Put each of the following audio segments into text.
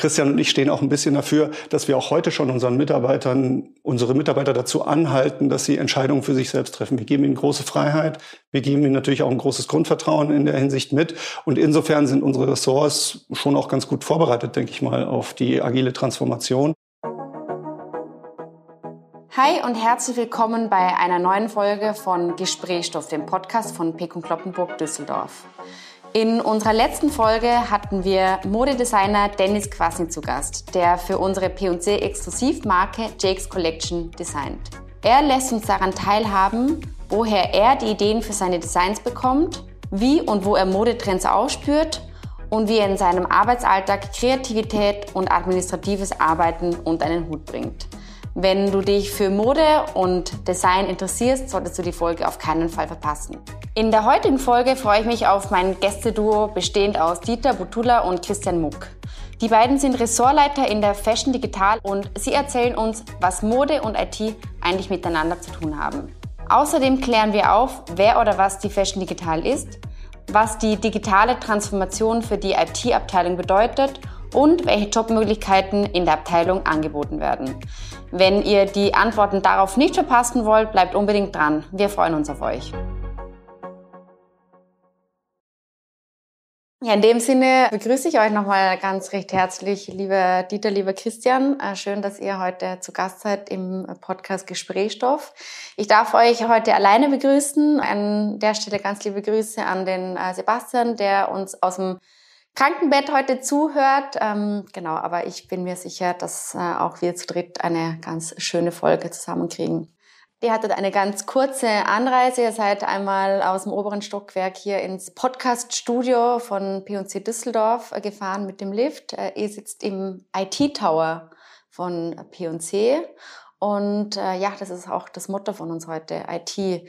Christian und ich stehen auch ein bisschen dafür, dass wir auch heute schon unseren Mitarbeitern, unsere Mitarbeiter dazu anhalten, dass sie Entscheidungen für sich selbst treffen. Wir geben ihnen große Freiheit. Wir geben ihnen natürlich auch ein großes Grundvertrauen in der Hinsicht mit. Und insofern sind unsere Ressorts schon auch ganz gut vorbereitet, denke ich mal, auf die agile Transformation. Hi und herzlich willkommen bei einer neuen Folge von Gesprächsstoff, dem Podcast von Pekun Kloppenburg Düsseldorf. In unserer letzten Folge hatten wir Modedesigner Dennis Quassi zu Gast, der für unsere P&C Exklusivmarke Jake's Collection designt. Er lässt uns daran teilhaben, woher er die Ideen für seine Designs bekommt, wie und wo er Modetrends aufspürt und wie er in seinem Arbeitsalltag Kreativität und administratives Arbeiten unter einen Hut bringt. Wenn du dich für Mode und Design interessierst, solltest du die Folge auf keinen Fall verpassen. In der heutigen Folge freue ich mich auf mein Gästeduo bestehend aus Dieter Butula und Christian Muck. Die beiden sind Ressortleiter in der Fashion Digital und sie erzählen uns, was Mode und IT eigentlich miteinander zu tun haben. Außerdem klären wir auf, wer oder was die Fashion Digital ist, was die digitale Transformation für die IT-Abteilung bedeutet und welche Jobmöglichkeiten in der Abteilung angeboten werden. Wenn ihr die Antworten darauf nicht verpassen wollt, bleibt unbedingt dran. Wir freuen uns auf euch. Ja, in dem Sinne begrüße ich euch nochmal ganz recht herzlich, lieber Dieter, lieber Christian. Äh, schön, dass ihr heute zu Gast seid im Podcast Gesprächsstoff. Ich darf euch heute alleine begrüßen. An der Stelle ganz liebe Grüße an den äh, Sebastian, der uns aus dem Krankenbett heute zuhört. Ähm, genau, aber ich bin mir sicher, dass äh, auch wir zu dritt eine ganz schöne Folge zusammenkriegen. Ihr hattet eine ganz kurze Anreise. Ihr seid einmal aus dem oberen Stockwerk hier ins Podcast-Studio von P&C Düsseldorf äh, gefahren mit dem Lift. Äh, ihr sitzt im IT-Tower von P&C. Und äh, ja, das ist auch das Motto von uns heute, IT.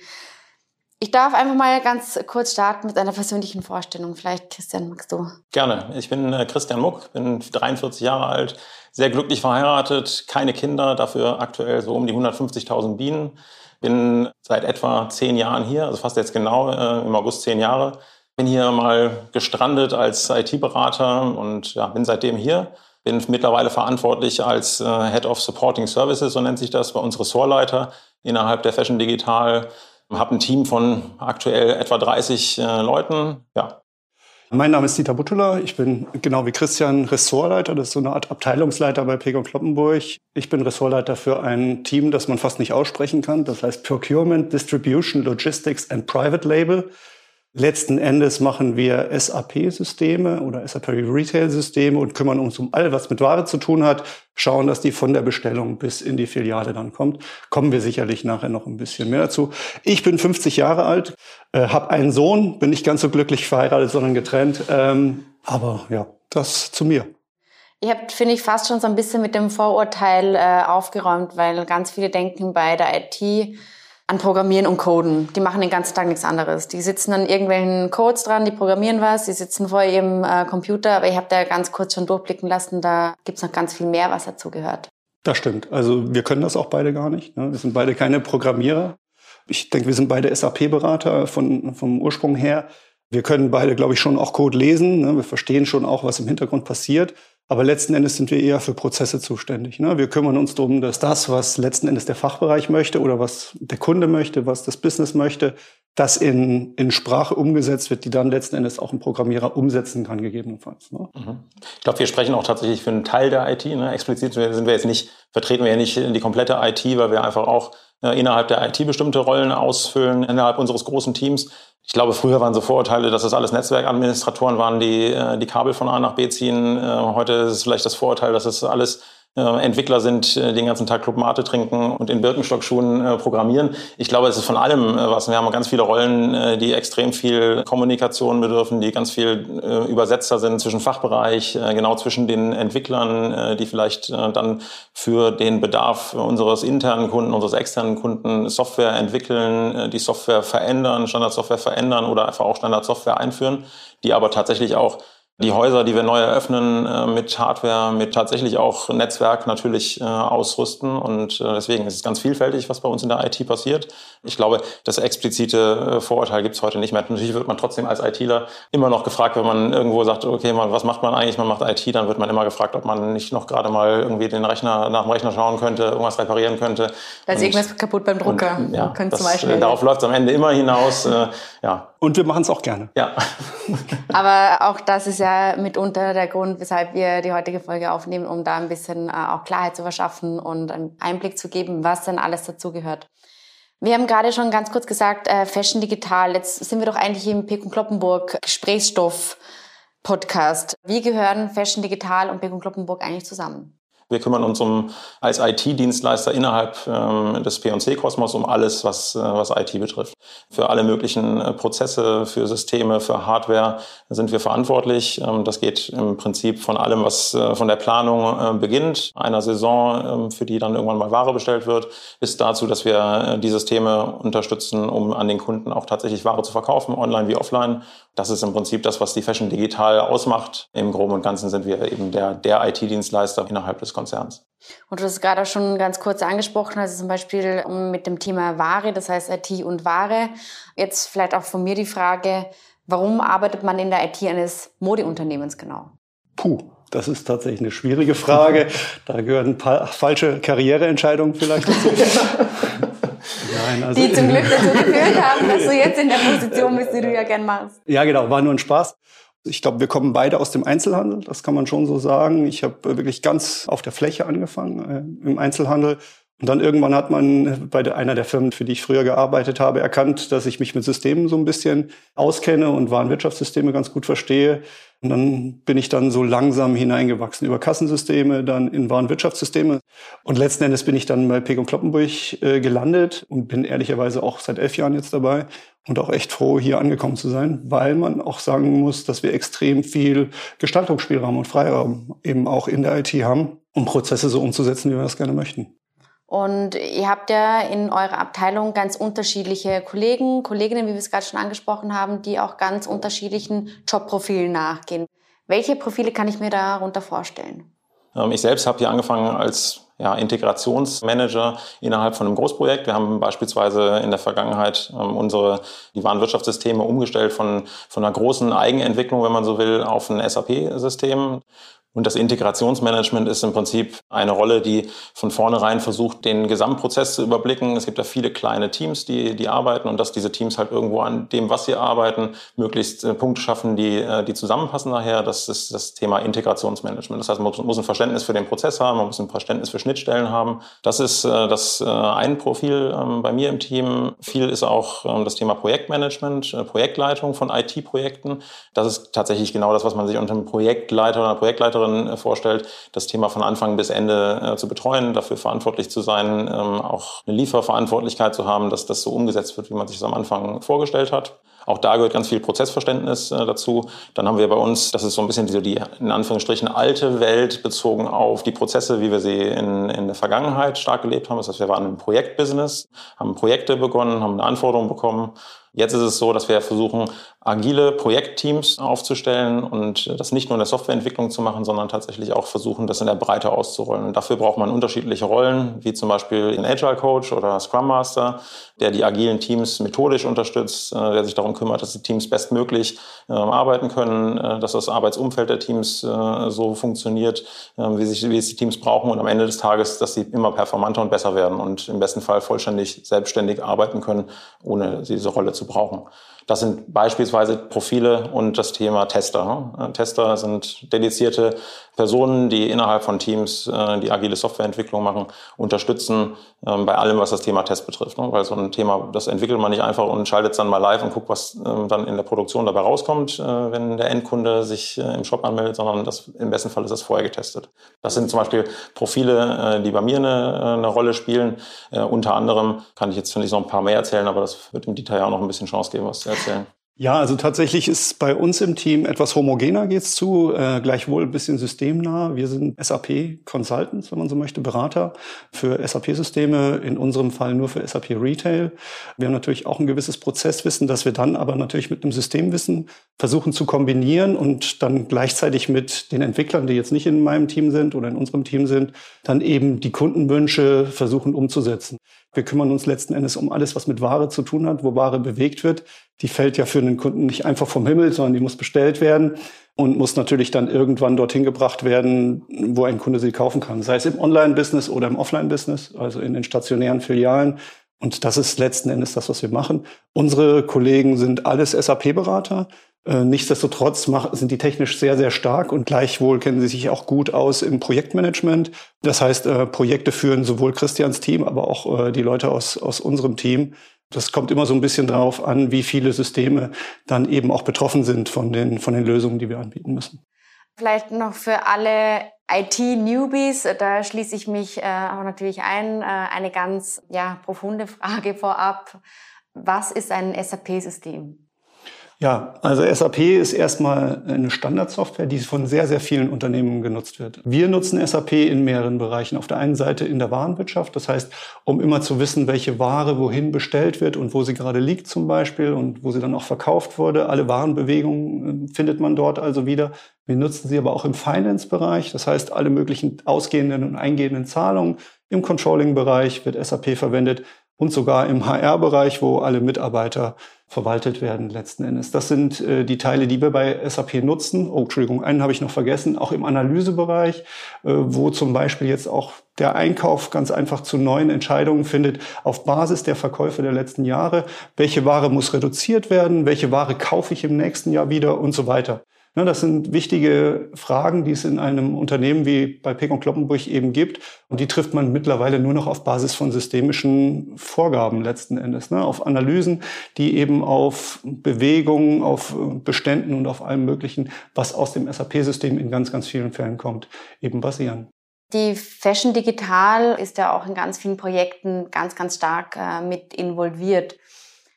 Ich darf einfach mal ganz kurz starten mit einer persönlichen Vorstellung. Vielleicht, Christian, magst du? Gerne. Ich bin äh, Christian Muck, bin 43 Jahre alt, sehr glücklich verheiratet, keine Kinder, dafür aktuell so um die 150.000 Bienen. Bin seit etwa zehn Jahren hier, also fast jetzt genau äh, im August zehn Jahre. Bin hier mal gestrandet als IT-Berater und ja, bin seitdem hier. Bin mittlerweile verantwortlich als äh, Head of Supporting Services, so nennt sich das, bei uns Ressortleiter innerhalb der Fashion Digital habe ein Team von aktuell etwa 30 äh, Leuten. Ja. Mein Name ist Dieter Buttula. Ich bin genau wie Christian Ressortleiter. Das ist so eine Art Abteilungsleiter bei Pegon Kloppenburg. Ich bin Ressortleiter für ein Team, das man fast nicht aussprechen kann. Das heißt Procurement, Distribution, Logistics and Private Label. Letzten Endes machen wir SAP-Systeme oder SAP Retail-Systeme und kümmern uns um all, was mit Ware zu tun hat, schauen, dass die von der Bestellung bis in die Filiale dann kommt. Kommen wir sicherlich nachher noch ein bisschen mehr dazu. Ich bin 50 Jahre alt, äh, habe einen Sohn, bin nicht ganz so glücklich verheiratet, sondern getrennt. Ähm, aber ja, das zu mir. Ihr habt, finde ich, fast schon so ein bisschen mit dem Vorurteil äh, aufgeräumt, weil ganz viele denken bei der IT, an Programmieren und Coden. Die machen den ganzen Tag nichts anderes. Die sitzen an irgendwelchen Codes dran, die programmieren was, die sitzen vor ihrem äh, Computer, aber ich habe da ganz kurz schon durchblicken lassen, da gibt's noch ganz viel mehr, was dazu gehört. Das stimmt. Also wir können das auch beide gar nicht. Ne? Wir sind beide keine Programmierer. Ich denke, wir sind beide SAP-Berater von, vom Ursprung her. Wir können beide, glaube ich, schon auch Code lesen. Ne? Wir verstehen schon auch, was im Hintergrund passiert. Aber letzten Endes sind wir eher für Prozesse zuständig. Ne? Wir kümmern uns darum, dass das, was letzten Endes der Fachbereich möchte oder was der Kunde möchte, was das Business möchte, das in, in Sprache umgesetzt wird, die dann letzten Endes auch ein Programmierer umsetzen kann, gegebenenfalls. Ne? Mhm. Ich glaube, wir sprechen auch tatsächlich für einen Teil der IT. Ne? Explizit sind wir jetzt nicht, vertreten wir ja nicht die komplette IT, weil wir einfach auch innerhalb der IT bestimmte Rollen ausfüllen, innerhalb unseres großen Teams. Ich glaube, früher waren so Vorurteile, dass das alles Netzwerkadministratoren waren, die äh, die Kabel von A nach B ziehen. Äh, heute ist es vielleicht das Vorurteil, dass es alles äh, Entwickler sind, äh, den ganzen Tag Club Mate trinken und in Birkenstockschuhen äh, programmieren. Ich glaube, es ist von allem was. Wir haben ganz viele Rollen, die extrem viel Kommunikation bedürfen, die ganz viel Übersetzer sind zwischen Fachbereich, genau zwischen den Entwicklern, die vielleicht dann für den Bedarf unseres internen Kunden, unseres externen Kunden Software entwickeln, die Software verändern, Standardsoftware verändern oder einfach auch Standardsoftware einführen, die aber tatsächlich auch die Häuser, die wir neu eröffnen, äh, mit Hardware, mit tatsächlich auch Netzwerk natürlich äh, ausrüsten. Und äh, deswegen ist es ganz vielfältig, was bei uns in der IT passiert. Ich glaube, das explizite Vorurteil gibt es heute nicht mehr. Natürlich wird man trotzdem als ITler immer noch gefragt, wenn man irgendwo sagt, okay, was macht man eigentlich? Man macht IT, dann wird man immer gefragt, ob man nicht noch gerade mal irgendwie den Rechner nach dem Rechner schauen könnte, irgendwas reparieren könnte. Da ist irgendwas kaputt beim Drucker. Und, ja, das, zum Beispiel. Darauf läuft es am Ende immer hinaus. ja. Und wir machen es auch gerne. Ja. Aber auch das ist ja mitunter der Grund, weshalb wir die heutige Folge aufnehmen, um da ein bisschen äh, auch Klarheit zu verschaffen und einen Einblick zu geben, was denn alles dazugehört. Wir haben gerade schon ganz kurz gesagt, äh, Fashion Digital. Jetzt sind wir doch eigentlich im Pekun Kloppenburg Gesprächsstoff Podcast. Wie gehören Fashion Digital und Pekun Kloppenburg eigentlich zusammen? Wir kümmern uns um als IT-Dienstleister innerhalb ähm, des P&C-Kosmos um alles, was, äh, was IT betrifft. Für alle möglichen äh, Prozesse, für Systeme, für Hardware sind wir verantwortlich. Ähm, das geht im Prinzip von allem, was äh, von der Planung äh, beginnt, einer Saison, ähm, für die dann irgendwann mal Ware bestellt wird, bis dazu, dass wir äh, die Systeme unterstützen, um an den Kunden auch tatsächlich Ware zu verkaufen, online wie offline. Das ist im Prinzip das, was die Fashion digital ausmacht. Im Groben und Ganzen sind wir eben der, der IT-Dienstleister innerhalb des Konzerns. Und du hast gerade auch schon ganz kurz angesprochen, also zum Beispiel mit dem Thema Ware, das heißt IT und Ware. Jetzt vielleicht auch von mir die Frage, warum arbeitet man in der IT eines Modeunternehmens genau? Puh, das ist tatsächlich eine schwierige Frage. Da gehören ein paar falsche Karriereentscheidungen vielleicht dazu. Nein, also die zum Glück dazu geführt haben, dass du jetzt in der Position bist, die du ja gern machst. Ja, genau, war nur ein Spaß. Ich glaube, wir kommen beide aus dem Einzelhandel, das kann man schon so sagen. Ich habe wirklich ganz auf der Fläche angefangen äh, im Einzelhandel. Und dann irgendwann hat man bei einer der Firmen, für die ich früher gearbeitet habe, erkannt, dass ich mich mit Systemen so ein bisschen auskenne und Warenwirtschaftssysteme ganz gut verstehe. Und dann bin ich dann so langsam hineingewachsen über Kassensysteme, dann in Warenwirtschaftssysteme. Und letzten Endes bin ich dann bei Peg Kloppenburg äh, gelandet und bin ehrlicherweise auch seit elf Jahren jetzt dabei und auch echt froh, hier angekommen zu sein, weil man auch sagen muss, dass wir extrem viel Gestaltungsspielraum und Freiraum eben auch in der IT haben, um Prozesse so umzusetzen, wie wir das gerne möchten. Und ihr habt ja in eurer Abteilung ganz unterschiedliche Kollegen, Kolleginnen, wie wir es gerade schon angesprochen haben, die auch ganz unterschiedlichen Jobprofilen nachgehen. Welche Profile kann ich mir darunter vorstellen? Ähm, ich selbst habe hier angefangen als ja, Integrationsmanager innerhalb von einem Großprojekt. Wir haben beispielsweise in der Vergangenheit ähm, unsere, die Warenwirtschaftssysteme umgestellt von, von einer großen Eigenentwicklung, wenn man so will, auf ein SAP-System. Und das Integrationsmanagement ist im Prinzip eine Rolle, die von vornherein versucht, den Gesamtprozess zu überblicken. Es gibt da viele kleine Teams, die, die arbeiten und dass diese Teams halt irgendwo an dem, was sie arbeiten, möglichst äh, Punkte schaffen, die, äh, die zusammenpassen nachher. Das ist das Thema Integrationsmanagement. Das heißt, man muss ein Verständnis für den Prozess haben, man muss ein Verständnis für Schnittstellen haben. Das ist äh, das ein Profil ähm, bei mir im Team. Viel ist auch ähm, das Thema Projektmanagement, Projektleitung von IT-Projekten. Das ist tatsächlich genau das, was man sich unter einem Projektleiter oder einer Projektleiterin Mitarbeiterin äh, vorstellt, das Thema von Anfang bis Ende äh, zu betreuen, dafür verantwortlich zu sein, ähm, auch eine Lieferverantwortlichkeit zu haben, dass das so umgesetzt wird, wie man sich das am Anfang vorgestellt hat. Auch da gehört ganz viel Prozessverständnis äh, dazu. Dann haben wir bei uns, das ist so ein bisschen die, die in Anführungsstrichen alte Welt bezogen auf die Prozesse, wie wir sie in, in der Vergangenheit stark gelebt haben. Das heißt, wir waren im Projektbusiness, haben Projekte begonnen, haben eine Anforderung bekommen Jetzt ist es so, dass wir versuchen, agile Projektteams aufzustellen und das nicht nur in der Softwareentwicklung zu machen, sondern tatsächlich auch versuchen, das in der Breite auszurollen. Und dafür braucht man unterschiedliche Rollen, wie zum Beispiel den Agile Coach oder Scrum Master, der die agilen Teams methodisch unterstützt, äh, der sich darum kümmert, dass die Teams bestmöglich ähm, arbeiten können, äh, dass das Arbeitsumfeld der Teams äh, so funktioniert, wie, sich, wie es die Teams brauchen und am Ende des Tages, dass sie immer performanter und besser werden und im besten Fall vollständig selbstständig arbeiten können, ohne diese Rolle zu brauchen. Das sind beispielsweise Profile und das Thema Tester. Äh, Tester sind dedizierte Personen, die innerhalb von Teams äh, die agile Softwareentwicklung machen, unterstützen ähm, bei allem, was das Thema Test betrifft. Ne? Weil so ein Thema, das entwickelt man nicht einfach und schaltet es dann mal live und guckt, was ähm, dann in der Produktion dabei rauskommt, äh, wenn der Endkunde sich im Shop anmeldet, sondern das, im besten Fall ist das vorher getestet. Das sind zum Beispiel Profile, die bei mir eine, eine Rolle spielen. Unter anderem kann ich jetzt, finde ich, noch ein paar mehr erzählen, aber das wird im Detail auch noch ein bisschen Chance geben, was erzählen. Ja, also tatsächlich ist bei uns im Team etwas homogener geht's zu, äh, gleichwohl ein bisschen systemnah. Wir sind SAP Consultants, wenn man so möchte, Berater für SAP-Systeme, in unserem Fall nur für SAP Retail. Wir haben natürlich auch ein gewisses Prozesswissen, das wir dann aber natürlich mit einem Systemwissen versuchen zu kombinieren und dann gleichzeitig mit den Entwicklern, die jetzt nicht in meinem Team sind oder in unserem Team sind, dann eben die Kundenwünsche versuchen umzusetzen. Wir kümmern uns letzten Endes um alles, was mit Ware zu tun hat, wo Ware bewegt wird. Die fällt ja für einen Kunden nicht einfach vom Himmel, sondern die muss bestellt werden und muss natürlich dann irgendwann dorthin gebracht werden, wo ein Kunde sie kaufen kann. Sei es im Online-Business oder im Offline-Business, also in den stationären Filialen. Und das ist letzten Endes das, was wir machen. Unsere Kollegen sind alles SAP-Berater. Äh, nichtsdestotrotz sind die technisch sehr, sehr stark und gleichwohl kennen sie sich auch gut aus im Projektmanagement. Das heißt, äh, Projekte führen sowohl Christians Team, aber auch äh, die Leute aus, aus unserem Team. Das kommt immer so ein bisschen darauf an, wie viele Systeme dann eben auch betroffen sind von den, von den Lösungen, die wir anbieten müssen. Vielleicht noch für alle IT-Newbies, da schließe ich mich äh, auch natürlich ein, eine ganz ja, profunde Frage vorab. Was ist ein SAP-System? Ja, also SAP ist erstmal eine Standardsoftware, die von sehr, sehr vielen Unternehmen genutzt wird. Wir nutzen SAP in mehreren Bereichen. Auf der einen Seite in der Warenwirtschaft, das heißt, um immer zu wissen, welche Ware wohin bestellt wird und wo sie gerade liegt zum Beispiel und wo sie dann auch verkauft wurde. Alle Warenbewegungen äh, findet man dort also wieder. Wir nutzen sie aber auch im Finance-Bereich, das heißt, alle möglichen ausgehenden und eingehenden Zahlungen. Im Controlling-Bereich wird SAP verwendet und sogar im HR-Bereich, wo alle Mitarbeiter verwaltet werden letzten Endes. Das sind äh, die Teile, die wir bei SAP nutzen. Oh, Entschuldigung, einen habe ich noch vergessen, auch im Analysebereich, äh, wo zum Beispiel jetzt auch der Einkauf ganz einfach zu neuen Entscheidungen findet auf Basis der Verkäufe der letzten Jahre. Welche Ware muss reduziert werden? Welche Ware kaufe ich im nächsten Jahr wieder und so weiter. Ja, das sind wichtige Fragen, die es in einem Unternehmen wie bei Pekon Kloppenburg eben gibt. Und die trifft man mittlerweile nur noch auf Basis von systemischen Vorgaben letzten Endes, ne? auf Analysen, die eben auf Bewegungen, auf Beständen und auf allem Möglichen, was aus dem SAP-System in ganz, ganz vielen Fällen kommt, eben basieren. Die Fashion Digital ist ja auch in ganz vielen Projekten ganz, ganz stark äh, mit involviert.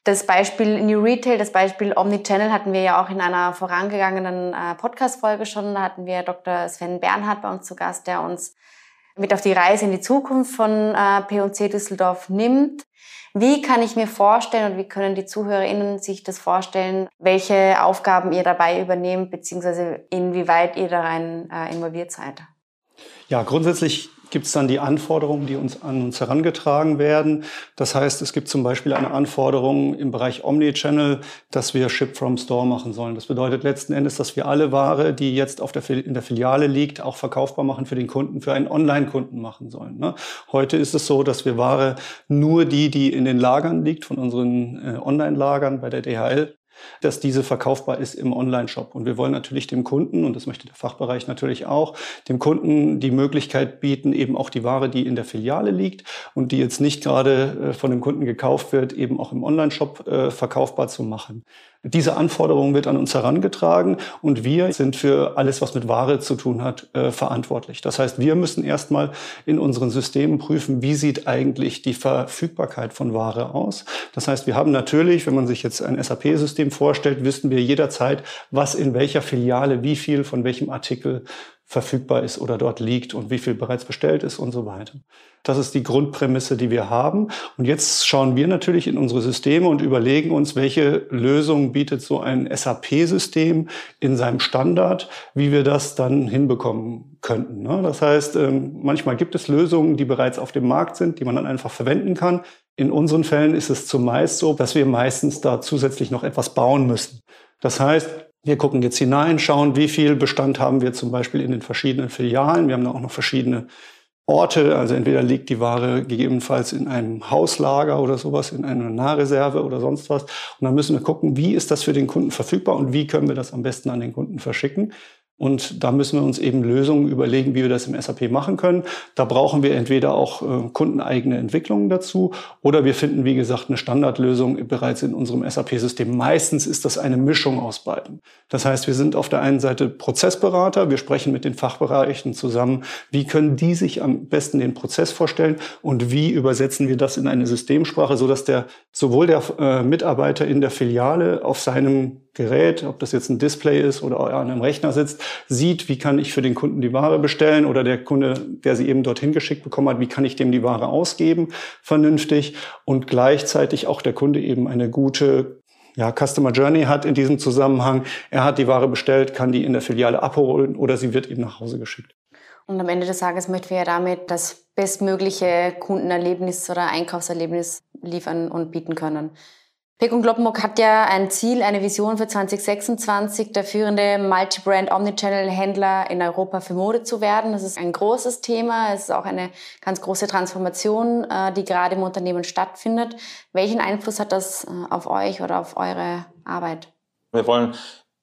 Das Beispiel New Retail, das Beispiel Omnichannel hatten wir ja auch in einer vorangegangenen äh, Podcast-Folge schon. Da hatten wir Dr. Sven Bernhard bei uns zu Gast, der uns mit auf die Reise in die Zukunft von äh, P&C Düsseldorf nimmt. Wie kann ich mir vorstellen und wie können die ZuhörerInnen sich das vorstellen, welche Aufgaben ihr dabei übernehmt, beziehungsweise inwieweit ihr darin äh, involviert seid? Ja, grundsätzlich gibt es dann die Anforderungen, die uns an uns herangetragen werden. Das heißt, es gibt zum Beispiel eine Anforderung im Bereich Omnichannel, dass wir Ship from Store machen sollen. Das bedeutet letzten Endes, dass wir alle Ware, die jetzt auf der, in der Filiale liegt, auch verkaufbar machen für den Kunden, für einen Online-Kunden machen sollen. Ne? Heute ist es so, dass wir Ware nur die, die in den Lagern liegt, von unseren äh, Online-Lagern bei der DHL dass diese verkaufbar ist im Online-Shop. Und wir wollen natürlich dem Kunden, und das möchte der Fachbereich natürlich auch, dem Kunden die Möglichkeit bieten, eben auch die Ware, die in der Filiale liegt und die jetzt nicht gerade äh, von dem Kunden gekauft wird, eben auch im Online-Shop äh, verkaufbar zu machen. Diese Anforderung wird an uns herangetragen und wir sind für alles, was mit Ware zu tun hat, äh, verantwortlich. Das heißt, wir müssen erstmal in unseren Systemen prüfen, wie sieht eigentlich die Verfügbarkeit von Ware aus. Das heißt, wir haben natürlich, wenn man sich jetzt ein SAP-System vorstellt, wissen wir jederzeit, was in welcher Filiale wie viel von welchem Artikel verfügbar ist oder dort liegt und wie viel bereits bestellt ist und so weiter. Das ist die Grundprämisse, die wir haben. Und jetzt schauen wir natürlich in unsere Systeme und überlegen uns, welche Lösung bietet so ein SAP-System in seinem Standard, wie wir das dann hinbekommen könnten. Ne? Das heißt, ähm, manchmal gibt es Lösungen, die bereits auf dem Markt sind, die man dann einfach verwenden kann. In unseren Fällen ist es zumeist so, dass wir meistens da zusätzlich noch etwas bauen müssen. Das heißt, wir gucken jetzt hinein, schauen, wie viel Bestand haben wir zum Beispiel in den verschiedenen Filialen. Wir haben da auch noch verschiedene Orte. Also entweder liegt die Ware gegebenenfalls in einem Hauslager oder sowas, in einer Nahreserve oder sonst was. Und dann müssen wir gucken, wie ist das für den Kunden verfügbar und wie können wir das am besten an den Kunden verschicken. Und da müssen wir uns eben Lösungen überlegen, wie wir das im SAP machen können. Da brauchen wir entweder auch äh, kundeneigene Entwicklungen dazu oder wir finden, wie gesagt, eine Standardlösung bereits in unserem SAP-System. Meistens ist das eine Mischung aus beiden. Das heißt, wir sind auf der einen Seite Prozessberater, wir sprechen mit den Fachbereichen zusammen, wie können die sich am besten den Prozess vorstellen und wie übersetzen wir das in eine Systemsprache, sodass der sowohl der äh, Mitarbeiter in der Filiale auf seinem Gerät, ob das jetzt ein Display ist oder an einem Rechner sitzt, sieht, wie kann ich für den Kunden die Ware bestellen oder der Kunde, der sie eben dorthin geschickt bekommen hat, wie kann ich dem die Ware ausgeben, vernünftig und gleichzeitig auch der Kunde eben eine gute ja, Customer Journey hat in diesem Zusammenhang. Er hat die Ware bestellt, kann die in der Filiale abholen oder sie wird eben nach Hause geschickt. Und am Ende des Tages möchten wir ja damit das bestmögliche Kundenerlebnis oder Einkaufserlebnis liefern und bieten können. Pekun Kloppenburg hat ja ein Ziel, eine Vision für 2026, der führende Multi-Brand Omnichannel-Händler in Europa für Mode zu werden. Das ist ein großes Thema. Es ist auch eine ganz große Transformation, äh, die gerade im Unternehmen stattfindet. Welchen Einfluss hat das äh, auf euch oder auf eure Arbeit? Wir wollen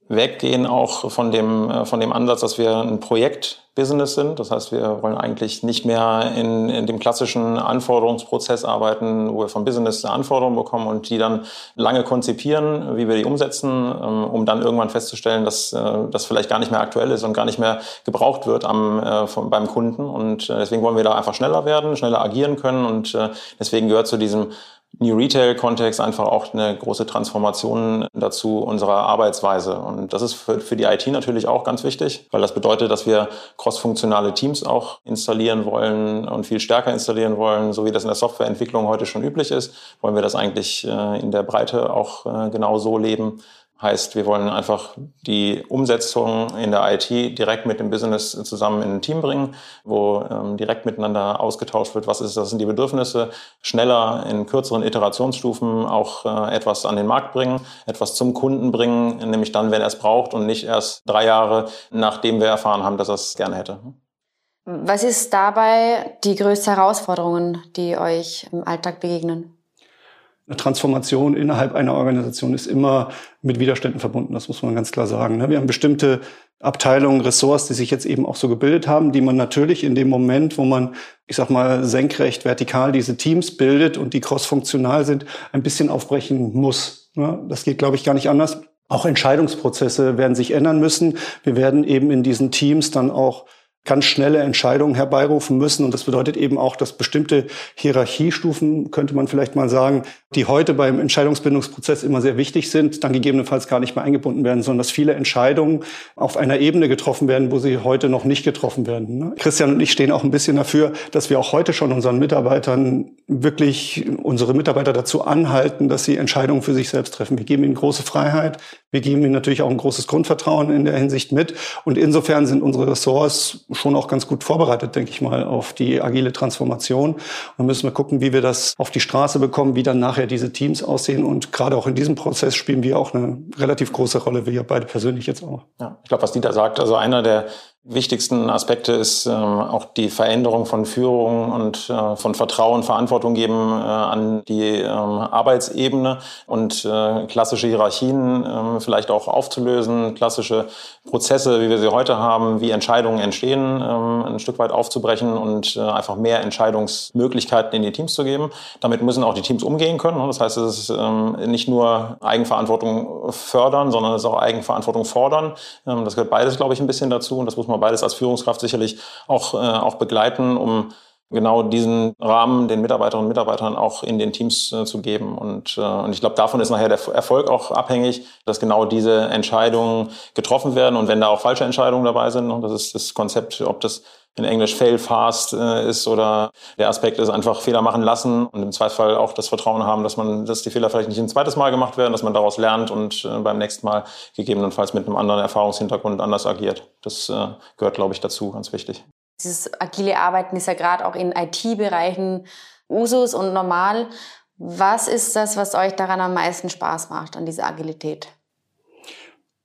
weggehen auch von dem, äh, von dem Ansatz, dass wir ein Projektbusiness sind. Das heißt, wir wollen eigentlich nicht mehr in, in dem klassischen Anforderungsprozess arbeiten, wo wir vom Business Anforderungen bekommen und die dann lange konzipieren, wie wir die umsetzen, ähm, um dann irgendwann festzustellen, dass äh, das vielleicht gar nicht mehr aktuell ist und gar nicht mehr gebraucht wird am, äh, vom, beim Kunden. Und deswegen wollen wir da einfach schneller werden, schneller agieren können. Und deswegen gehört zu diesem New Retail-Kontext einfach auch eine große Transformation dazu unserer Arbeitsweise. Und das ist für, für die IT natürlich auch ganz wichtig, weil das bedeutet, dass wir cross-funktionale Teams auch installieren wollen und viel stärker installieren wollen, so wie das in der Softwareentwicklung heute schon üblich ist, wollen wir das eigentlich äh, in der Breite auch äh, genau so leben. Heißt, wir wollen einfach die Umsetzung in der IT direkt mit dem Business zusammen in ein Team bringen, wo ähm, direkt miteinander ausgetauscht wird, was ist, das sind die Bedürfnisse, schneller in kürzeren Iterationsstufen auch äh, etwas an den Markt bringen, etwas zum Kunden bringen, nämlich dann, wenn er es braucht und nicht erst drei Jahre, nachdem wir erfahren haben, dass er es gerne hätte. Was ist dabei die größte Herausforderung, die euch im Alltag begegnen? Eine Transformation innerhalb einer Organisation ist immer mit Widerständen verbunden, das muss man ganz klar sagen. Ne? Wir haben bestimmte Abteilungen, Ressorts, die sich jetzt eben auch so gebildet haben, die man natürlich in dem Moment, wo man, ich sag mal, senkrecht, vertikal diese Teams bildet und die crossfunktional sind, ein bisschen aufbrechen muss. Ne? Das geht, glaube ich, gar nicht anders. Auch Entscheidungsprozesse werden sich ändern müssen. Wir werden eben in diesen Teams dann auch ganz schnelle Entscheidungen herbeirufen müssen. Und das bedeutet eben auch, dass bestimmte Hierarchiestufen, könnte man vielleicht mal sagen, die heute beim Entscheidungsbindungsprozess immer sehr wichtig sind, dann gegebenenfalls gar nicht mehr eingebunden werden, sondern dass viele Entscheidungen auf einer Ebene getroffen werden, wo sie heute noch nicht getroffen werden. Ne? Christian und ich stehen auch ein bisschen dafür, dass wir auch heute schon unseren Mitarbeitern wirklich unsere Mitarbeiter dazu anhalten, dass sie Entscheidungen für sich selbst treffen. Wir geben ihnen große Freiheit. Wir geben ihnen natürlich auch ein großes Grundvertrauen in der Hinsicht mit. Und insofern sind unsere Ressorts schon auch ganz gut vorbereitet, denke ich mal, auf die agile Transformation. Und müssen wir gucken, wie wir das auf die Straße bekommen, wie dann nachher diese Teams aussehen. Und gerade auch in diesem Prozess spielen wir auch eine relativ große Rolle, wir beide persönlich jetzt auch. Ja, ich glaube, was Dieter sagt, also einer der wichtigsten Aspekte ist ähm, auch die Veränderung von Führung und äh, von Vertrauen, Verantwortung geben äh, an die ähm, Arbeitsebene und äh, klassische Hierarchien äh, vielleicht auch aufzulösen, klassische Prozesse, wie wir sie heute haben, wie Entscheidungen entstehen, ähm, ein Stück weit aufzubrechen und äh, einfach mehr Entscheidungsmöglichkeiten in die Teams zu geben. Damit müssen auch die Teams umgehen können. Das heißt, es ist ähm, nicht nur Eigenverantwortung fördern, sondern es ist auch Eigenverantwortung fordern. Ähm, das gehört beides, glaube ich, ein bisschen dazu und das muss man beides als Führungskraft sicherlich auch, äh, auch begleiten, um genau diesen Rahmen den Mitarbeiterinnen und Mitarbeitern auch in den Teams äh, zu geben. Und, äh, und ich glaube, davon ist nachher der Erfolg auch abhängig, dass genau diese Entscheidungen getroffen werden. Und wenn da auch falsche Entscheidungen dabei sind, und das ist das Konzept, ob das in Englisch fail fast äh, ist oder der Aspekt ist einfach Fehler machen lassen und im Zweifelsfall auch das Vertrauen haben, dass man, dass die Fehler vielleicht nicht ein zweites Mal gemacht werden, dass man daraus lernt und äh, beim nächsten Mal gegebenenfalls mit einem anderen Erfahrungshintergrund anders agiert. Das äh, gehört, glaube ich, dazu, ganz wichtig. Dieses agile Arbeiten ist ja gerade auch in IT-Bereichen Usus und normal. Was ist das, was euch daran am meisten Spaß macht, an dieser Agilität?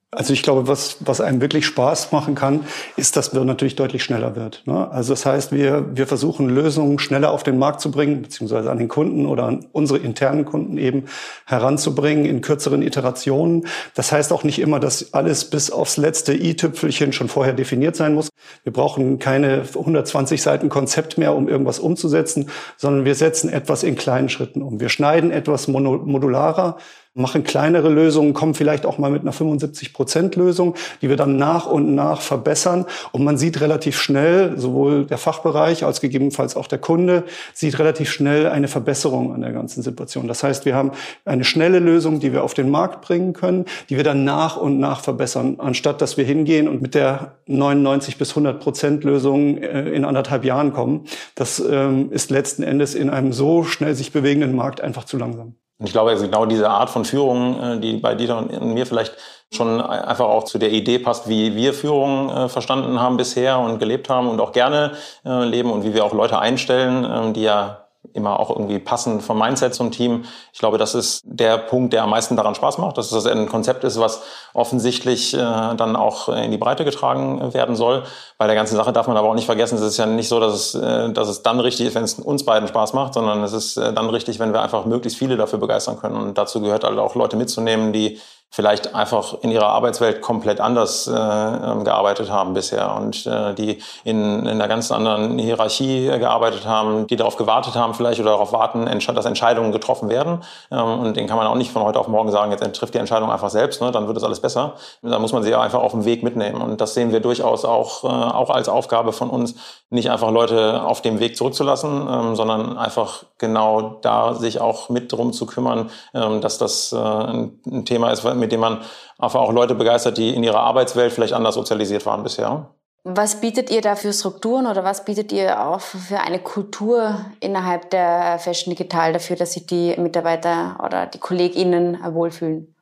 Also ich glaube, was, was einem wirklich Spaß machen kann, ist, dass wir natürlich deutlich schneller wird. Ne? Also das heißt, wir, wir versuchen Lösungen schneller auf den Markt zu bringen, beziehungsweise an den Kunden oder an unsere internen Kunden eben heranzubringen in kürzeren Iterationen. Das heißt auch nicht immer, dass alles bis aufs letzte i-Tüpfelchen schon vorher definiert sein muss. Wir brauchen keine 120 Seiten Konzept mehr, um irgendwas umzusetzen, sondern wir setzen etwas in kleinen Schritten um. Wir schneiden etwas modularer machen kleinere Lösungen, kommen vielleicht auch mal mit einer 75-Prozent-Lösung, die wir dann nach und nach verbessern. Und man sieht relativ schnell, sowohl der Fachbereich als gegebenenfalls auch der Kunde, sieht relativ schnell eine Verbesserung an der ganzen Situation. Das heißt, wir haben eine schnelle Lösung, die wir auf den Markt bringen können, die wir dann nach und nach verbessern, anstatt dass wir hingehen und mit der 99 bis 100 Prozent Lösung äh, in anderthalb Jahren kommen. Das ähm, ist letzten Endes in einem so schnell sich bewegenden Markt einfach zu langsam. Ich glaube, genau diese Art von Führung, äh, die bei Dieter und mir vielleicht schon einfach auch zu der Idee passt, wie wir Führung äh, verstanden haben bisher und gelebt haben und auch gerne äh, leben und wie wir auch Leute einstellen, die ja immer auch irgendwie passen vom Mindset zum Team. Ich glaube, das ist der Punkt, der am meisten daran Spaß macht, dass das ein Konzept ist, was offensichtlich äh, dann auch in die Breite getragen werden soll. Bei der ganzen Sache darf man aber auch nicht vergessen, es ist ja nicht so, dass es, äh, dass es dann richtig ist, wenn es uns beiden Spaß macht, sondern es ist äh, dann richtig, wenn wir einfach möglichst viele dafür begeistern können. Und dazu gehört halt auch Leute mitzunehmen, die vielleicht einfach in ihrer Arbeitswelt komplett anders äh, ähm, gearbeitet haben bisher und äh, die in, in einer ganz anderen Hierarchie äh, gearbeitet haben, die darauf gewartet haben vielleicht oder darauf warten, dass Entscheidungen getroffen werden. Ähm, und den kann man auch nicht von heute auf morgen sagen, jetzt trifft die Entscheidung einfach selbst, ne, dann wird es alles besser. Da muss man sie einfach auf dem Weg mitnehmen. Und das sehen wir durchaus auch, äh, auch als Aufgabe von uns, nicht einfach Leute auf dem Weg zurückzulassen, ähm, sondern einfach genau da sich auch mit drum zu kümmern, ähm, dass das äh, ein Thema ist, mit dem man einfach auch Leute begeistert, die in ihrer Arbeitswelt vielleicht anders sozialisiert waren bisher. Was bietet ihr da für Strukturen oder was bietet ihr auch für eine Kultur innerhalb der Fashion Digital dafür, dass sich die Mitarbeiter oder die KollegInnen wohlfühlen?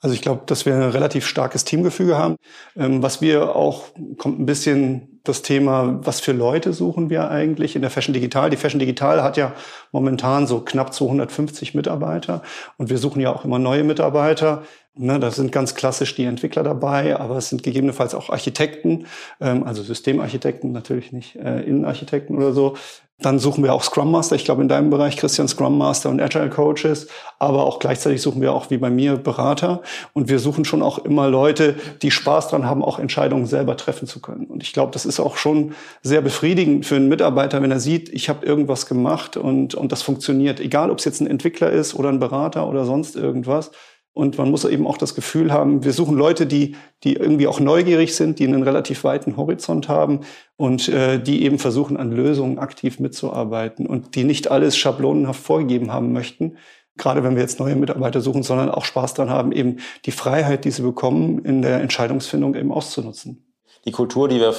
Also ich glaube, dass wir ein relativ starkes Teamgefüge haben. Ähm, was wir auch, kommt ein bisschen das Thema, was für Leute suchen wir eigentlich in der Fashion Digital? Die Fashion Digital hat ja momentan so knapp 250 Mitarbeiter und wir suchen ja auch immer neue Mitarbeiter. Ne, da sind ganz klassisch die Entwickler dabei, aber es sind gegebenenfalls auch Architekten, ähm, also Systemarchitekten, natürlich nicht äh, Innenarchitekten oder so. Dann suchen wir auch Scrum Master, ich glaube in deinem Bereich, Christian, Scrum Master und Agile Coaches, aber auch gleichzeitig suchen wir auch wie bei mir Berater und wir suchen schon auch immer Leute, die Spaß dran haben, auch Entscheidungen selber treffen zu können. Und ich glaube, das ist auch schon sehr befriedigend für einen Mitarbeiter, wenn er sieht, ich habe irgendwas gemacht und, und das funktioniert, egal ob es jetzt ein Entwickler ist oder ein Berater oder sonst irgendwas. Und man muss eben auch das Gefühl haben, wir suchen Leute, die, die irgendwie auch neugierig sind, die einen relativ weiten Horizont haben und äh, die eben versuchen, an Lösungen aktiv mitzuarbeiten und die nicht alles schablonenhaft vorgegeben haben möchten, gerade wenn wir jetzt neue Mitarbeiter suchen, sondern auch Spaß daran haben, eben die Freiheit, die sie bekommen, in der Entscheidungsfindung eben auszunutzen die Kultur, die wir,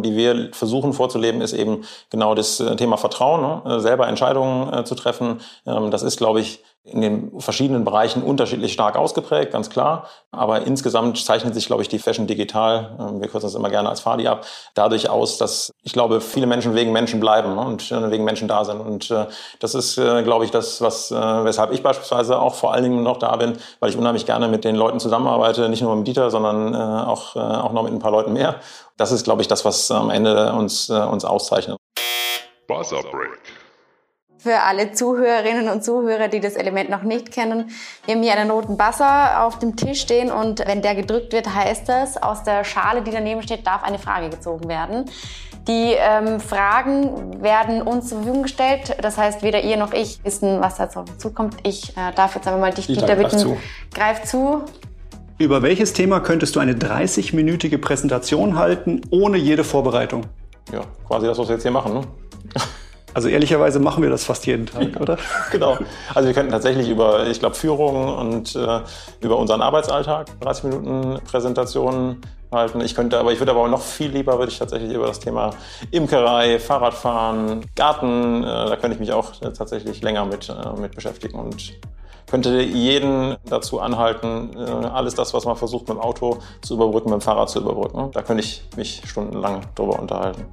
die wir versuchen vorzuleben, ist eben genau das äh, Thema Vertrauen, ne? selber Entscheidungen äh, zu treffen. Ähm, das ist, glaube ich, in den verschiedenen Bereichen unterschiedlich stark ausgeprägt, ganz klar. Aber insgesamt zeichnet sich, glaube ich, die Fashion digital, äh, wir kürzen das immer gerne als Fadi ab, dadurch aus, dass ich glaube, viele Menschen wegen Menschen bleiben und äh, wegen Menschen da sind. Und äh, das ist, glaube ich, das, was, weshalb ich beispielsweise auch vor allen Dingen noch da bin, weil ich unheimlich gerne mit den Leuten zusammenarbeite, nicht nur mit Dieter, sondern auch, auch noch mit ein paar Leuten mehr. Das ist, glaube ich, das, was am Ende uns, uns auszeichnet. Buzzer Break für alle Zuhörerinnen und Zuhörer, die das Element noch nicht kennen. Wir haben hier einen roten Buzzer auf dem Tisch stehen und wenn der gedrückt wird, heißt das, aus der Schale, die daneben steht, darf eine Frage gezogen werden. Die ähm, Fragen werden uns zur Verfügung gestellt. Das heißt, weder ihr noch ich wissen, was da zukommt. Ich äh, darf jetzt einmal mal dich, Dieter, bitten. Zu. Greif zu. Über welches Thema könntest du eine 30-minütige Präsentation halten, ohne jede Vorbereitung? Ja, quasi das, was wir jetzt hier machen. Ne? Also ehrlicherweise machen wir das fast jeden Tag, oder? genau. Also wir könnten tatsächlich über, ich glaube, Führung und äh, über unseren Arbeitsalltag 30 Minuten Präsentationen halten. Ich könnte, aber ich würde aber noch viel lieber würde ich tatsächlich über das Thema Imkerei, Fahrradfahren, Garten, äh, da könnte ich mich auch tatsächlich länger mit, äh, mit beschäftigen und könnte jeden dazu anhalten, äh, alles das, was man versucht mit dem Auto zu überbrücken, mit dem Fahrrad zu überbrücken. Da könnte ich mich stundenlang drüber unterhalten.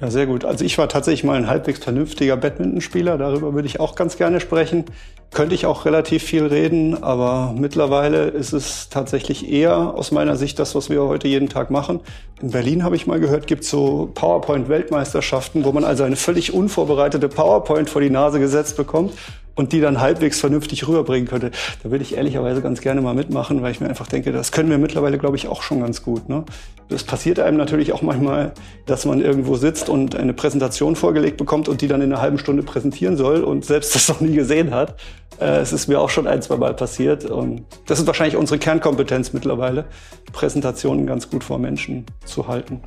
Ja, sehr gut. Also ich war tatsächlich mal ein halbwegs vernünftiger Badmintonspieler. Darüber würde ich auch ganz gerne sprechen. Könnte ich auch relativ viel reden, aber mittlerweile ist es tatsächlich eher aus meiner Sicht das, was wir heute jeden Tag machen. In Berlin habe ich mal gehört, gibt es so PowerPoint-Weltmeisterschaften, wo man also eine völlig unvorbereitete PowerPoint vor die Nase gesetzt bekommt und die dann halbwegs vernünftig rüberbringen könnte. Da würde ich ehrlicherweise ganz gerne mal mitmachen, weil ich mir einfach denke, das können wir mittlerweile, glaube ich, auch schon ganz gut. Ne? Es passiert einem natürlich auch manchmal, dass man irgendwo sitzt und eine Präsentation vorgelegt bekommt und die dann in einer halben Stunde präsentieren soll und selbst das noch nie gesehen hat. Äh, es ist mir auch schon ein, zwei Mal passiert. Und das ist wahrscheinlich unsere Kernkompetenz mittlerweile, Präsentationen ganz gut vor Menschen zu halten.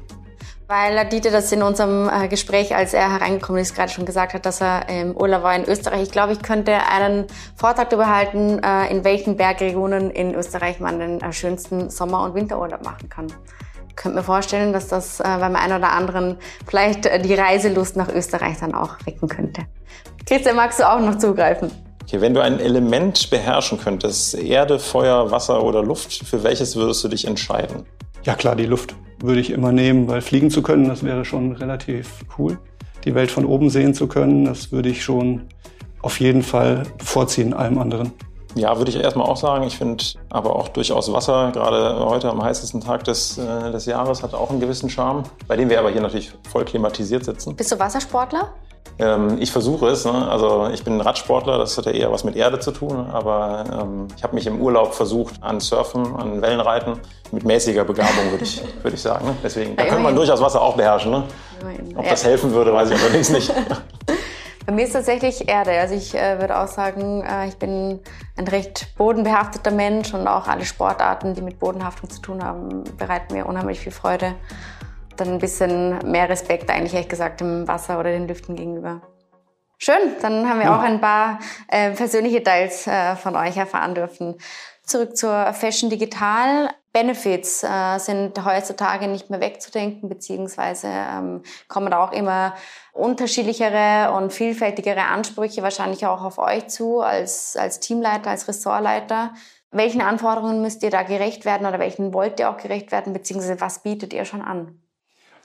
Weil Dieter das in unserem äh, Gespräch, als er hereingekommen ist, gerade schon gesagt hat, dass er im Urlaub war in Österreich. Ich glaube, ich könnte einen Vortrag darüber halten, äh, in welchen Bergregionen in Österreich man den äh, schönsten Sommer- und Winterurlaub machen kann. Ich könnte mir vorstellen, dass das beim einen oder anderen vielleicht die Reiselust nach Österreich dann auch wecken könnte. Christian, magst du auch noch zugreifen? Okay, wenn du ein Element beherrschen könntest, Erde, Feuer, Wasser oder Luft, für welches würdest du dich entscheiden? Ja klar, die Luft würde ich immer nehmen, weil fliegen zu können, das wäre schon relativ cool. Die Welt von oben sehen zu können, das würde ich schon auf jeden Fall vorziehen allem anderen. Ja, würde ich erstmal auch sagen. Ich finde aber auch durchaus Wasser, gerade heute am heißesten Tag des, äh, des Jahres, hat auch einen gewissen Charme, bei dem wir aber hier natürlich voll klimatisiert sitzen. Bist du Wassersportler? Ähm, ich versuche es. Ne? Also ich bin Radsportler, das hat ja eher was mit Erde zu tun. Aber ähm, ich habe mich im Urlaub versucht an Surfen, an Wellenreiten. Mit mäßiger Begabung, würde ich, würd ich sagen. Ne? Deswegen, da könnte man durchaus Wasser auch beherrschen. Ne? Ob das helfen würde, weiß ich allerdings nicht. Bei mir ist tatsächlich Erde. Also ich äh, würde auch sagen, äh, ich bin ein recht bodenbehafteter Mensch und auch alle Sportarten, die mit Bodenhaftung zu tun haben, bereiten mir unheimlich viel Freude dann ein bisschen mehr Respekt eigentlich ehrlich gesagt dem Wasser oder den Lüften gegenüber. Schön, dann haben wir ja. auch ein paar äh, persönliche Teils äh, von euch erfahren dürfen. Zurück zur Fashion Digital. Benefits äh, sind heutzutage nicht mehr wegzudenken, beziehungsweise ähm, kommen auch immer unterschiedlichere und vielfältigere Ansprüche wahrscheinlich auch auf euch zu als, als Teamleiter, als Ressortleiter. Welchen Anforderungen müsst ihr da gerecht werden oder welchen wollt ihr auch gerecht werden, beziehungsweise was bietet ihr schon an?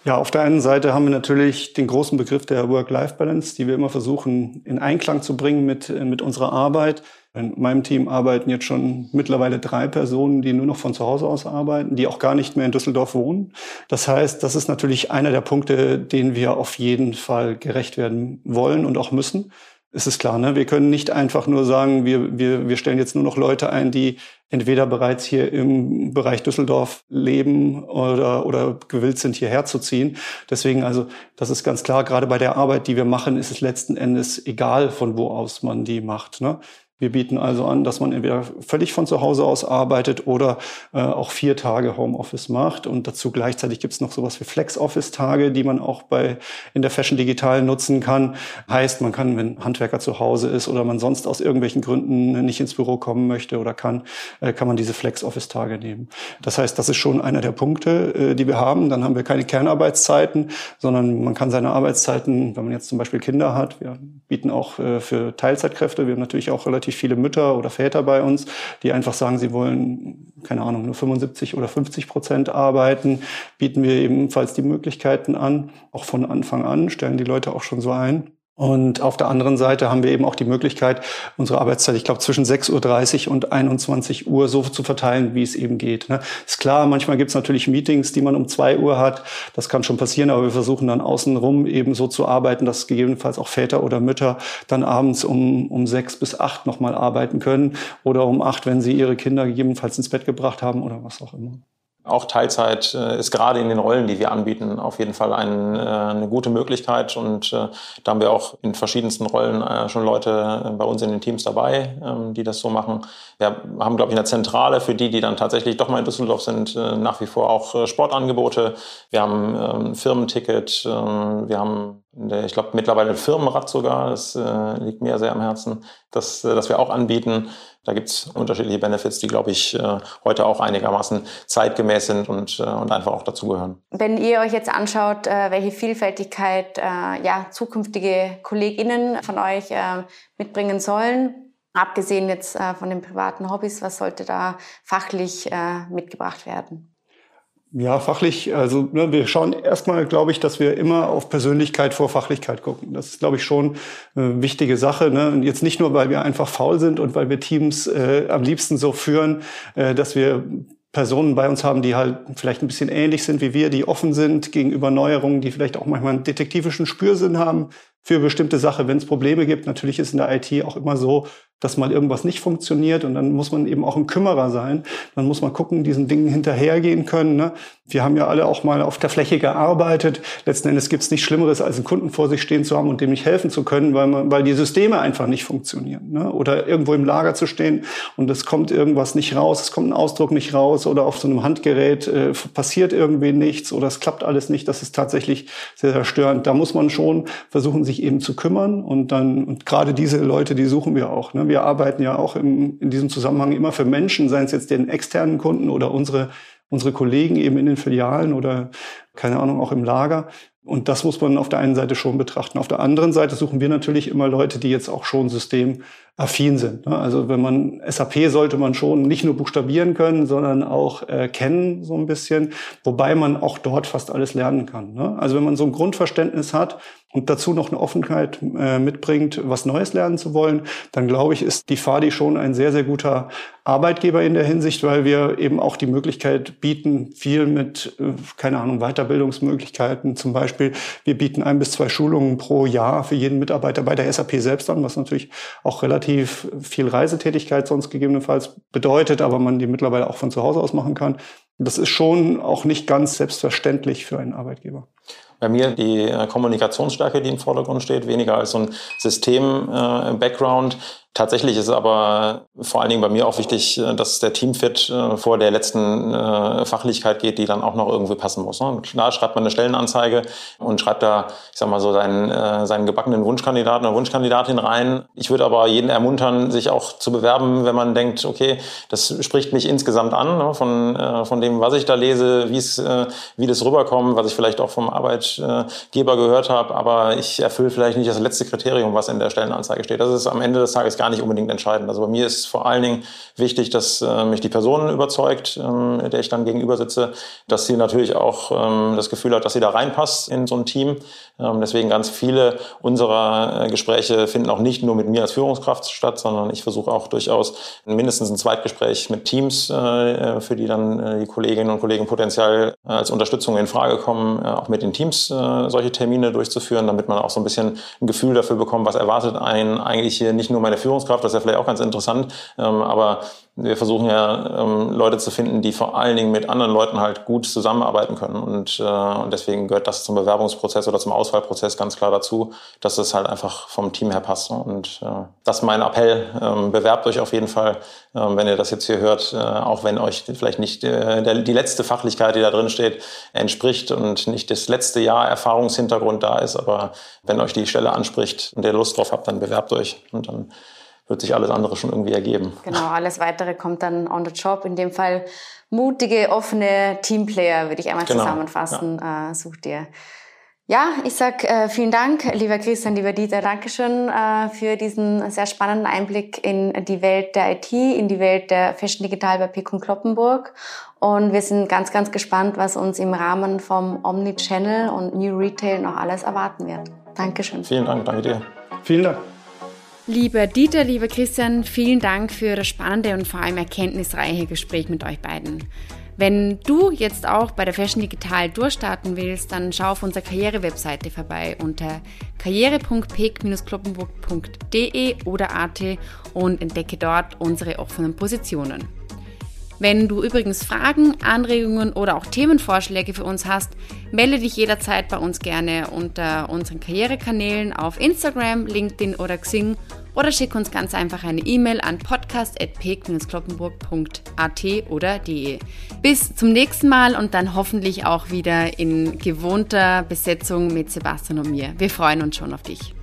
Ja, auf der einen Seite haben wir natürlich den großen Begriff der Work-Life-Balance, die wir immer versuchen in Einklang zu bringen mit, mit unserer Arbeit. In meinem Team arbeiten jetzt schon mittlerweile drei Personen, die nur noch von zu Hause aus arbeiten, die auch gar nicht mehr in Düsseldorf wohnen. Das heißt, das ist natürlich einer der Punkte, denen wir auf jeden Fall gerecht werden wollen und auch müssen ist es klar, ne? Wir können nicht einfach nur sagen, wir, wir, wir stellen jetzt nur noch Leute ein, die entweder bereits hier im Bereich Düsseldorf leben oder, oder gewillt sind, hierher zu ziehen. Deswegen also, das ist ganz klar, gerade bei der Arbeit, die wir machen, ist es letzten Endes egal, von wo aus man die macht. Ne? Wir bieten also an, dass man entweder völlig von zu Hause aus arbeitet oder äh, auch vier Tage Homeoffice macht. Und dazu gleichzeitig gibt es noch sowas wie Flex-Office-Tage, die man auch bei in der Fashion Digital nutzen kann. Heißt, man kann, wenn Handwerker zu Hause ist oder man sonst aus irgendwelchen Gründen nicht ins Büro kommen möchte oder kann, äh, kann man diese Flex-Office-Tage nehmen. Das heißt, das ist schon einer der Punkte, äh, die wir haben. Dann haben wir keine Kernarbeitszeiten, sondern man kann seine Arbeitszeiten, wenn man jetzt zum Beispiel Kinder hat, wir bieten auch äh, für Teilzeitkräfte, wir haben natürlich auch relativ relativ viele Mütter oder Väter bei uns, die einfach sagen, sie wollen, keine Ahnung, nur 75 oder 50 Prozent arbeiten, bieten wir ebenfalls die Möglichkeiten an. Auch von Anfang an stellen die Leute auch schon so ein. Und auf der anderen Seite haben wir eben auch die Möglichkeit, unsere Arbeitszeit, ich glaube, zwischen 6.30 Uhr und 21 Uhr so zu verteilen, wie es eben geht. Ne? Ist klar, manchmal gibt es natürlich Meetings, die man um 2 Uhr hat. Das kann schon passieren, aber wir versuchen dann außenrum eben so zu arbeiten, dass gegebenenfalls auch Väter oder Mütter dann abends um, um 6 bis 8 nochmal arbeiten können oder um 8, wenn sie ihre Kinder gegebenenfalls ins Bett gebracht haben oder was auch immer. Auch Teilzeit äh, ist gerade in den Rollen, die wir anbieten, auf jeden Fall ein, äh, eine gute Möglichkeit. Und äh, da haben wir auch in verschiedensten Rollen schon Leute bei uns in den Teams dabei, ähm, die das so machen. Wir haben, glaube ich, eine Zentrale für die, die dann tatsächlich doch mal in Düsseldorf sind, nach wie vor auch Sportangebote. Wir haben ähm, Firmenticket, ähm, wir haben ich glaube mittlerweile ein Firmenrad sogar, das äh, liegt mir sehr am Herzen, das, äh, das wir auch anbieten. Da gibt's unterschiedliche Benefits, die, glaube ich, äh, heute auch einigermaßen zeitgemäß sind und, äh, und einfach auch dazugehören. Wenn ihr euch jetzt anschaut, äh, welche Vielfältigkeit äh, ja, zukünftige KollegInnen von euch äh, mitbringen sollen, abgesehen jetzt äh, von den privaten Hobbys, was sollte da fachlich äh, mitgebracht werden? Ja, fachlich, also ne, wir schauen erstmal, glaube ich, dass wir immer auf Persönlichkeit vor Fachlichkeit gucken. Das ist, glaube ich, schon eine wichtige Sache. Ne? Und jetzt nicht nur, weil wir einfach faul sind und weil wir Teams äh, am liebsten so führen, äh, dass wir Personen bei uns haben, die halt vielleicht ein bisschen ähnlich sind wie wir, die offen sind gegenüber Neuerungen, die vielleicht auch manchmal einen detektivischen Spürsinn haben für bestimmte Sache, wenn es Probleme gibt. Natürlich ist in der IT auch immer so, dass mal irgendwas nicht funktioniert und dann muss man eben auch ein Kümmerer sein. Dann muss man gucken, diesen Dingen hinterhergehen können. Ne? Wir haben ja alle auch mal auf der Fläche gearbeitet. Letzten Endes gibt es nichts Schlimmeres, als einen Kunden vor sich stehen zu haben und dem nicht helfen zu können, weil, man, weil die Systeme einfach nicht funktionieren. Ne? Oder irgendwo im Lager zu stehen und es kommt irgendwas nicht raus, es kommt ein Ausdruck nicht raus oder auf so einem Handgerät äh, passiert irgendwie nichts oder es klappt alles nicht. Das ist tatsächlich sehr, sehr störend. Da muss man schon versuchen, sich eben zu kümmern und dann, und gerade diese Leute, die suchen wir auch. Ne? Wir arbeiten ja auch im, in diesem Zusammenhang immer für Menschen, seien es jetzt den externen Kunden oder unsere, unsere Kollegen eben in den Filialen oder keine Ahnung, auch im Lager. Und das muss man auf der einen Seite schon betrachten. Auf der anderen Seite suchen wir natürlich immer Leute, die jetzt auch schon systemaffin sind. Ne? Also wenn man SAP sollte man schon nicht nur buchstabieren können, sondern auch äh, kennen so ein bisschen, wobei man auch dort fast alles lernen kann. Ne? Also wenn man so ein Grundverständnis hat und dazu noch eine Offenheit äh, mitbringt, was Neues lernen zu wollen, dann glaube ich, ist die FADI schon ein sehr, sehr guter Arbeitgeber in der Hinsicht, weil wir eben auch die Möglichkeit bieten, viel mit, äh, keine Ahnung, Weiterbildungsmöglichkeiten. Zum Beispiel, wir bieten ein bis zwei Schulungen pro Jahr für jeden Mitarbeiter bei der SAP selbst an, was natürlich auch relativ viel Reisetätigkeit sonst gegebenenfalls bedeutet, aber man die mittlerweile auch von zu Hause aus machen kann. Das ist schon auch nicht ganz selbstverständlich für einen Arbeitgeber bei mir die äh, Kommunikationsstärke, die im Vordergrund steht, weniger als so ein System-Background. Äh, Tatsächlich ist aber vor allen Dingen bei mir auch wichtig, äh, dass der Teamfit vor der letzten Fachlichkeit geht, die dann auch noch irgendwie passen muss. Ne? Klar schreibt man eine Stellenanzeige und schreibt da, ich sag mal so, seinen, seinen gebackenen Wunschkandidaten oder Wunschkandidatin rein. Ich würde aber jeden ermuntern, sich auch zu bewerben, wenn man denkt, okay, das spricht mich insgesamt an, ne? von, von dem, was ich da lese, wie es, wie das rüberkommt, was ich vielleicht auch vom Arbeitgeber gehört habe, aber ich erfülle vielleicht nicht das letzte Kriterium, was in der Stellenanzeige steht. Das ist am Ende des Tages gar nicht unbedingt entscheidend. Also bei mir ist vor allen Dingen wichtig, dass äh, mich die Person überzeugt, ähm, der ich dann gegenüber sitze, dass sie natürlich auch ähm, das Gefühl hat, dass sie da reinpasst in so ein Team. Ähm, deswegen ganz viele unserer äh, Gespräche finden auch nicht nur mit mir als Führungskraft statt, sondern ich versuche auch durchaus mindestens ein Zweitgespräch mit Teams, äh, für die dann äh, die Kolleginnen und Kollegen potenziell äh, als Unterstützung in Frage kommen, äh, auch mit den Teams solche Termine durchzuführen, damit man auch so ein bisschen ein Gefühl dafür bekommt, was erwartet einen eigentlich hier nicht nur meine Führungskraft, Führungskraft, das ist ja vielleicht auch ganz interessant, ähm, aber wir versuchen ja ähm, Leute zu finden, die vor allen Dingen mit anderen Leuten halt gut zusammenarbeiten können. Und, äh, und deswegen gehört das zum Bewerbungsprozess oder zum Auswahlprozess ganz klar dazu, dass es halt einfach vom Team her passt. Und äh, das ist mein Appell, ähm, bewerbt euch auf jeden Fall, ähm, wenn ihr das jetzt hier hört, äh, auch wenn euch vielleicht nicht äh, der, die letzte Fachlichkeit, die da drin steht, entspricht und nicht das letzte Jahr Erfahrungshintergrund da ist, aber wenn euch die Stelle anspricht und ihr Lust drauf habt, dann bewerbt euch und dann wird sich alles andere schon irgendwie ergeben. Genau, alles weitere kommt dann on the job. In dem Fall mutige, offene Teamplayer, würde ich einmal genau, zusammenfassen, ja. äh, sucht ihr. Ja, ich sag äh, vielen Dank, lieber Christian, lieber Dieter, Dankeschön äh, für diesen sehr spannenden Einblick in die Welt der IT, in die Welt der Fashion Digital bei Pekun Kloppenburg. Und wir sind ganz, ganz gespannt, was uns im Rahmen vom Omnichannel und New Retail noch alles erwarten wird. Dankeschön. Vielen Dank, danke dir. Vielen Dank. Lieber Dieter, lieber Christian, vielen Dank für das spannende und vor allem erkenntnisreiche Gespräch mit euch beiden. Wenn du jetzt auch bei der Fashion Digital durchstarten willst, dann schau auf unserer Karriere-Webseite vorbei unter karriere.peek-kloppenburg.de oder at und entdecke dort unsere offenen Positionen. Wenn du übrigens Fragen, Anregungen oder auch Themenvorschläge für uns hast, melde dich jederzeit bei uns gerne unter unseren Karrierekanälen auf Instagram, LinkedIn oder Xing oder schick uns ganz einfach eine E-Mail an podcast.peek-kloppenburg.at oder de. Bis zum nächsten Mal und dann hoffentlich auch wieder in gewohnter Besetzung mit Sebastian und mir. Wir freuen uns schon auf dich.